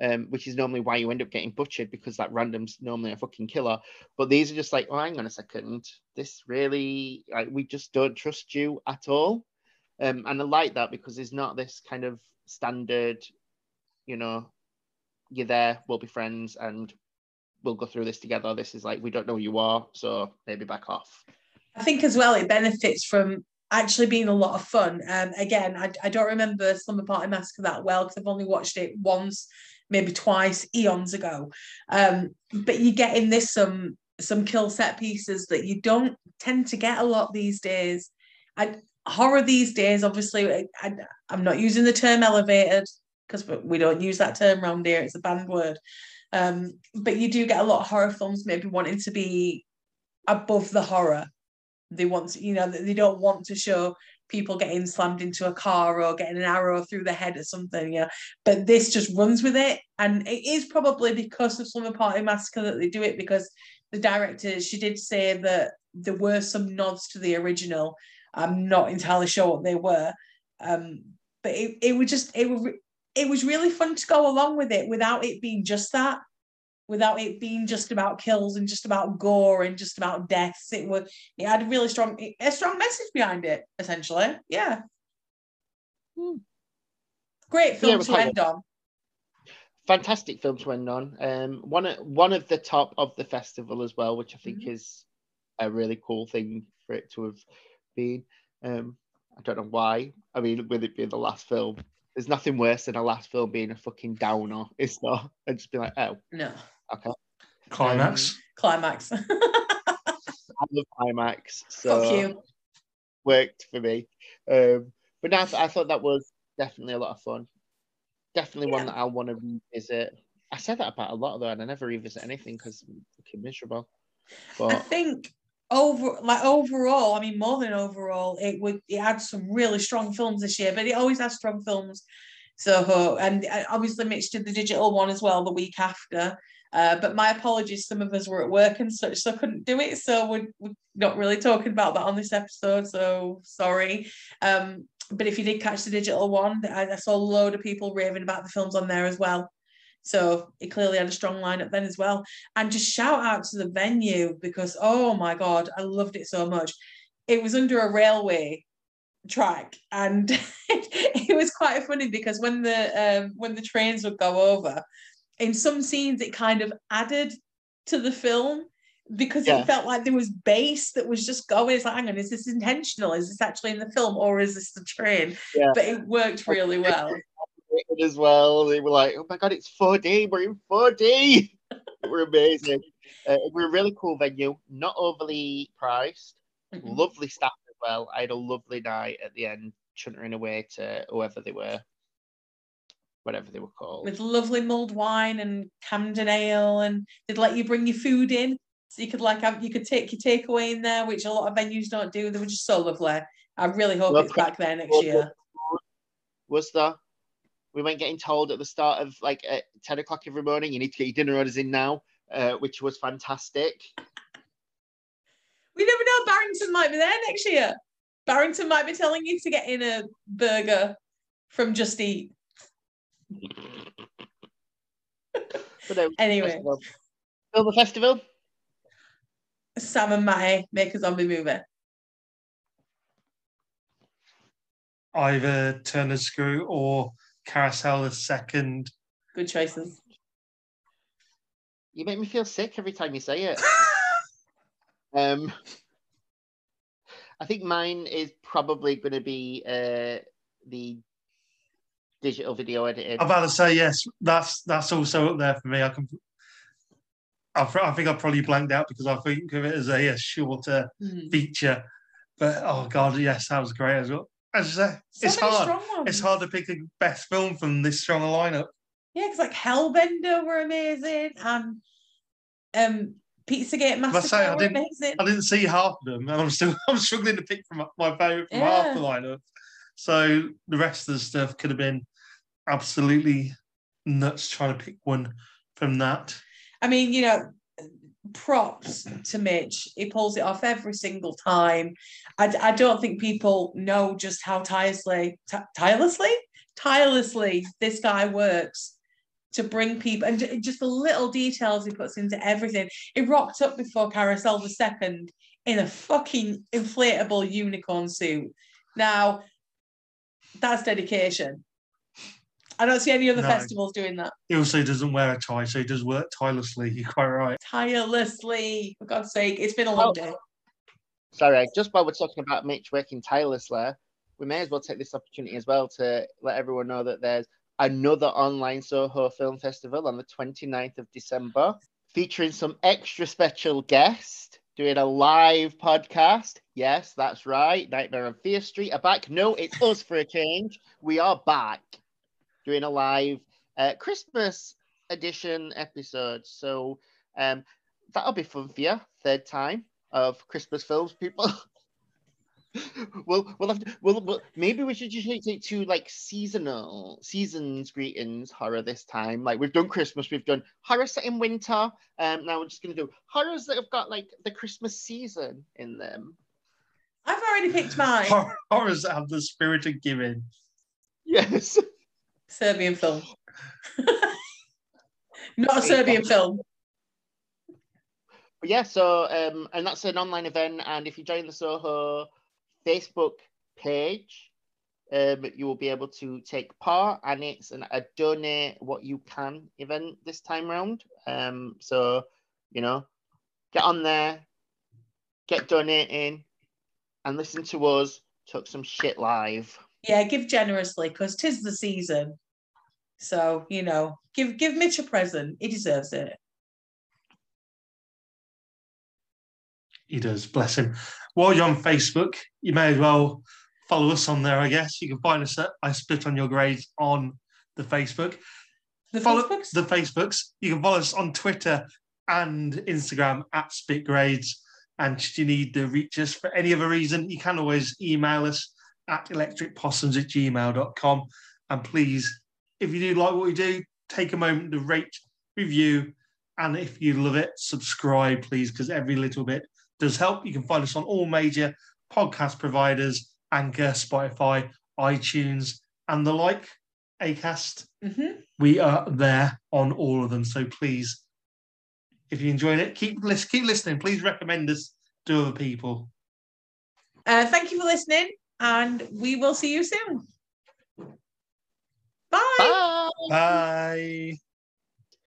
um, which is normally why you end up getting butchered because that random's normally a fucking killer. But these are just like, oh, hang on a second, this really, like, we just don't trust you at all. Um, and I like that because there's not this kind of standard, you know, you're there, we'll be friends, and we'll go through this together. This is like, we don't know who you are, so maybe back off. I think as well, it benefits from actually being a lot of fun. Um, again, I, I don't remember Slumber Party Massacre that well because I've only watched it once, maybe twice, eons ago. Um, but you get in this some some kill set pieces that you don't tend to get a lot these days. I, horror these days, obviously, I, am not using the term elevated because we don't use that term around here. It's a banned word. Um, but you do get a lot of horror films maybe wanting to be above the horror they want to, you know, they don't want to show people getting slammed into a car or getting an arrow through the head or something, yeah. But this just runs with it. And it is probably because of Slumber Party Massacre that they do it because the director, she did say that there were some nods to the original. I'm not entirely sure what they were. Um, but it, it was just it was it was really fun to go along with it without it being just that without it being just about kills and just about gore and just about deaths. It was it had a really strong a strong message behind it, essentially. Yeah. Hmm. Great film yeah, to end on. Fantastic film to end on. Um, one one of the top of the festival as well, which I think mm-hmm. is a really cool thing for it to have been. Um, I don't know why. I mean, with it being the last film, there's nothing worse than a last film being a fucking downer. It's not. And just be like, oh no. Okay. Climax. Um, climax. I love climax. So Fuck you. Worked for me. Um, but now I thought that was definitely a lot of fun. Definitely yeah. one that I want to revisit. I said that about a lot though, and I never revisit anything because I'm fucking miserable. But I think over like overall, I mean more than overall, it would it had some really strong films this year, but it always has strong films. So and obviously mixed to the digital one as well the week after. Uh, but my apologies, some of us were at work and such, so couldn't do it. So we're, we're not really talking about that on this episode. So sorry. Um, but if you did catch the digital one, I, I saw a load of people raving about the films on there as well. So it clearly had a strong lineup then as well. And just shout out to the venue because oh my god, I loved it so much. It was under a railway track and it, it was quite funny because when the um, when the trains would go over in some scenes it kind of added to the film because yeah. it felt like there was bass that was just going. It's like, hang on, is this intentional? Is this actually in the film or is this the train? Yeah. But it worked really well. As well, they were like, "Oh my god, it's 4D! We're in 4D! we're amazing. Uh, we're a really cool venue, not overly priced, mm-hmm. lovely staff as well. I had a lovely night at the end, chuntering away to whoever they were whatever they were called. With lovely mulled wine and Camden ale, and they'd let you bring your food in, so you could like have you could take your takeaway in there, which a lot of venues don't do. They were just so lovely. I really hope it's back there next year. Was there? We weren't getting told at the start of like at ten o'clock every morning. You need to get your dinner orders in now, uh, which was fantastic. We never know. Barrington might be there next year. Barrington might be telling you to get in a burger from Just Eat no, anyway, festival. Film festival. Sam and Mattie make a zombie movie. Either Turner Screw or Carousel the second. Good choices. You make me feel sick every time you say it. um, I think mine is probably going to be uh, the digital video editing. I'm about to say yes. That's that's also up there for me. I can. I, I think I probably blanked out because I think of it as a, a shorter mm. feature. But oh god, yes, that was great as well. As I say, so it's hard. It's hard to pick a best film from this strong a lineup. Yeah, because like Hellbender were amazing, and um, Pizzagate Massacre say, I didn't, amazing. I didn't see half of them, and I'm still I'm struggling to pick from my favourite from yeah. half the lineup. So the rest of the stuff could have been absolutely nuts trying to pick one from that. I mean, you know, props to Mitch. He pulls it off every single time. I, I don't think people know just how tirelessly, t- tirelessly, tirelessly this guy works to bring people and just the little details he puts into everything. He rocked up before Carousel the second in a fucking inflatable unicorn suit. Now, that's dedication. I don't see any other No. festivals doing that He also doesn't wear a tie, so he does work tirelessly. You're quite right. tirelessly. For God's sake, it's been a long Oh. day. Sorry, just while we're talking about Mitch working tirelessly, we may as well take this opportunity as well to let everyone know that there's another online Soho Film Festival on the 29th of December, featuring some extra special guests doing a live podcast. Yes, that's right. Nightmare on Fear Street are back. No, it's us for a change. We are back doing a live uh, Christmas edition episode. So um, that'll be fun for you. Third time of Christmas films, people. we'll we'll have to, we'll, we'll maybe we should just take two like seasonal seasons greetings horror this time. Like we've done Christmas, we've done horror set in winter. Um, now we're just gonna do horrors that have got like the Christmas season in them. I've already picked mine. Horrors that have the spirit of giving. Yes. Serbian film. Not a Serbian film. But yeah, so um, and that's an online event, and if you join the Soho Facebook page, um, you will be able to take part, and it's an, a donate what you can event this time round. Um, so you know, get on there, get donating, and listen to us talk some shit live. Yeah, give generously because tis the season. So, you know, give give Mitch a present. He deserves it. He does, bless him. While you're on Facebook, you may as well follow us on there, I guess. You can find us at I Spit on Your Grades on the Facebook. The follow Facebooks? the Facebooks. You can follow us on Twitter and Instagram at Spit Grades. And should you need to reach us for any other reason, you can always email us at electricpossums at gmail.com. And please, if you do like what we do, take a moment to rate, review, and if you love it, subscribe, please, because every little bit does help. You can find us on all major podcast providers Anchor, Spotify, iTunes, and the like, Acast. Mhm. We are there on all of them. So please, if you enjoyed it, keep keep listening. Please recommend us to other people. Uh, thank you for listening, and we will see you soon. Bye. Bye. Bye.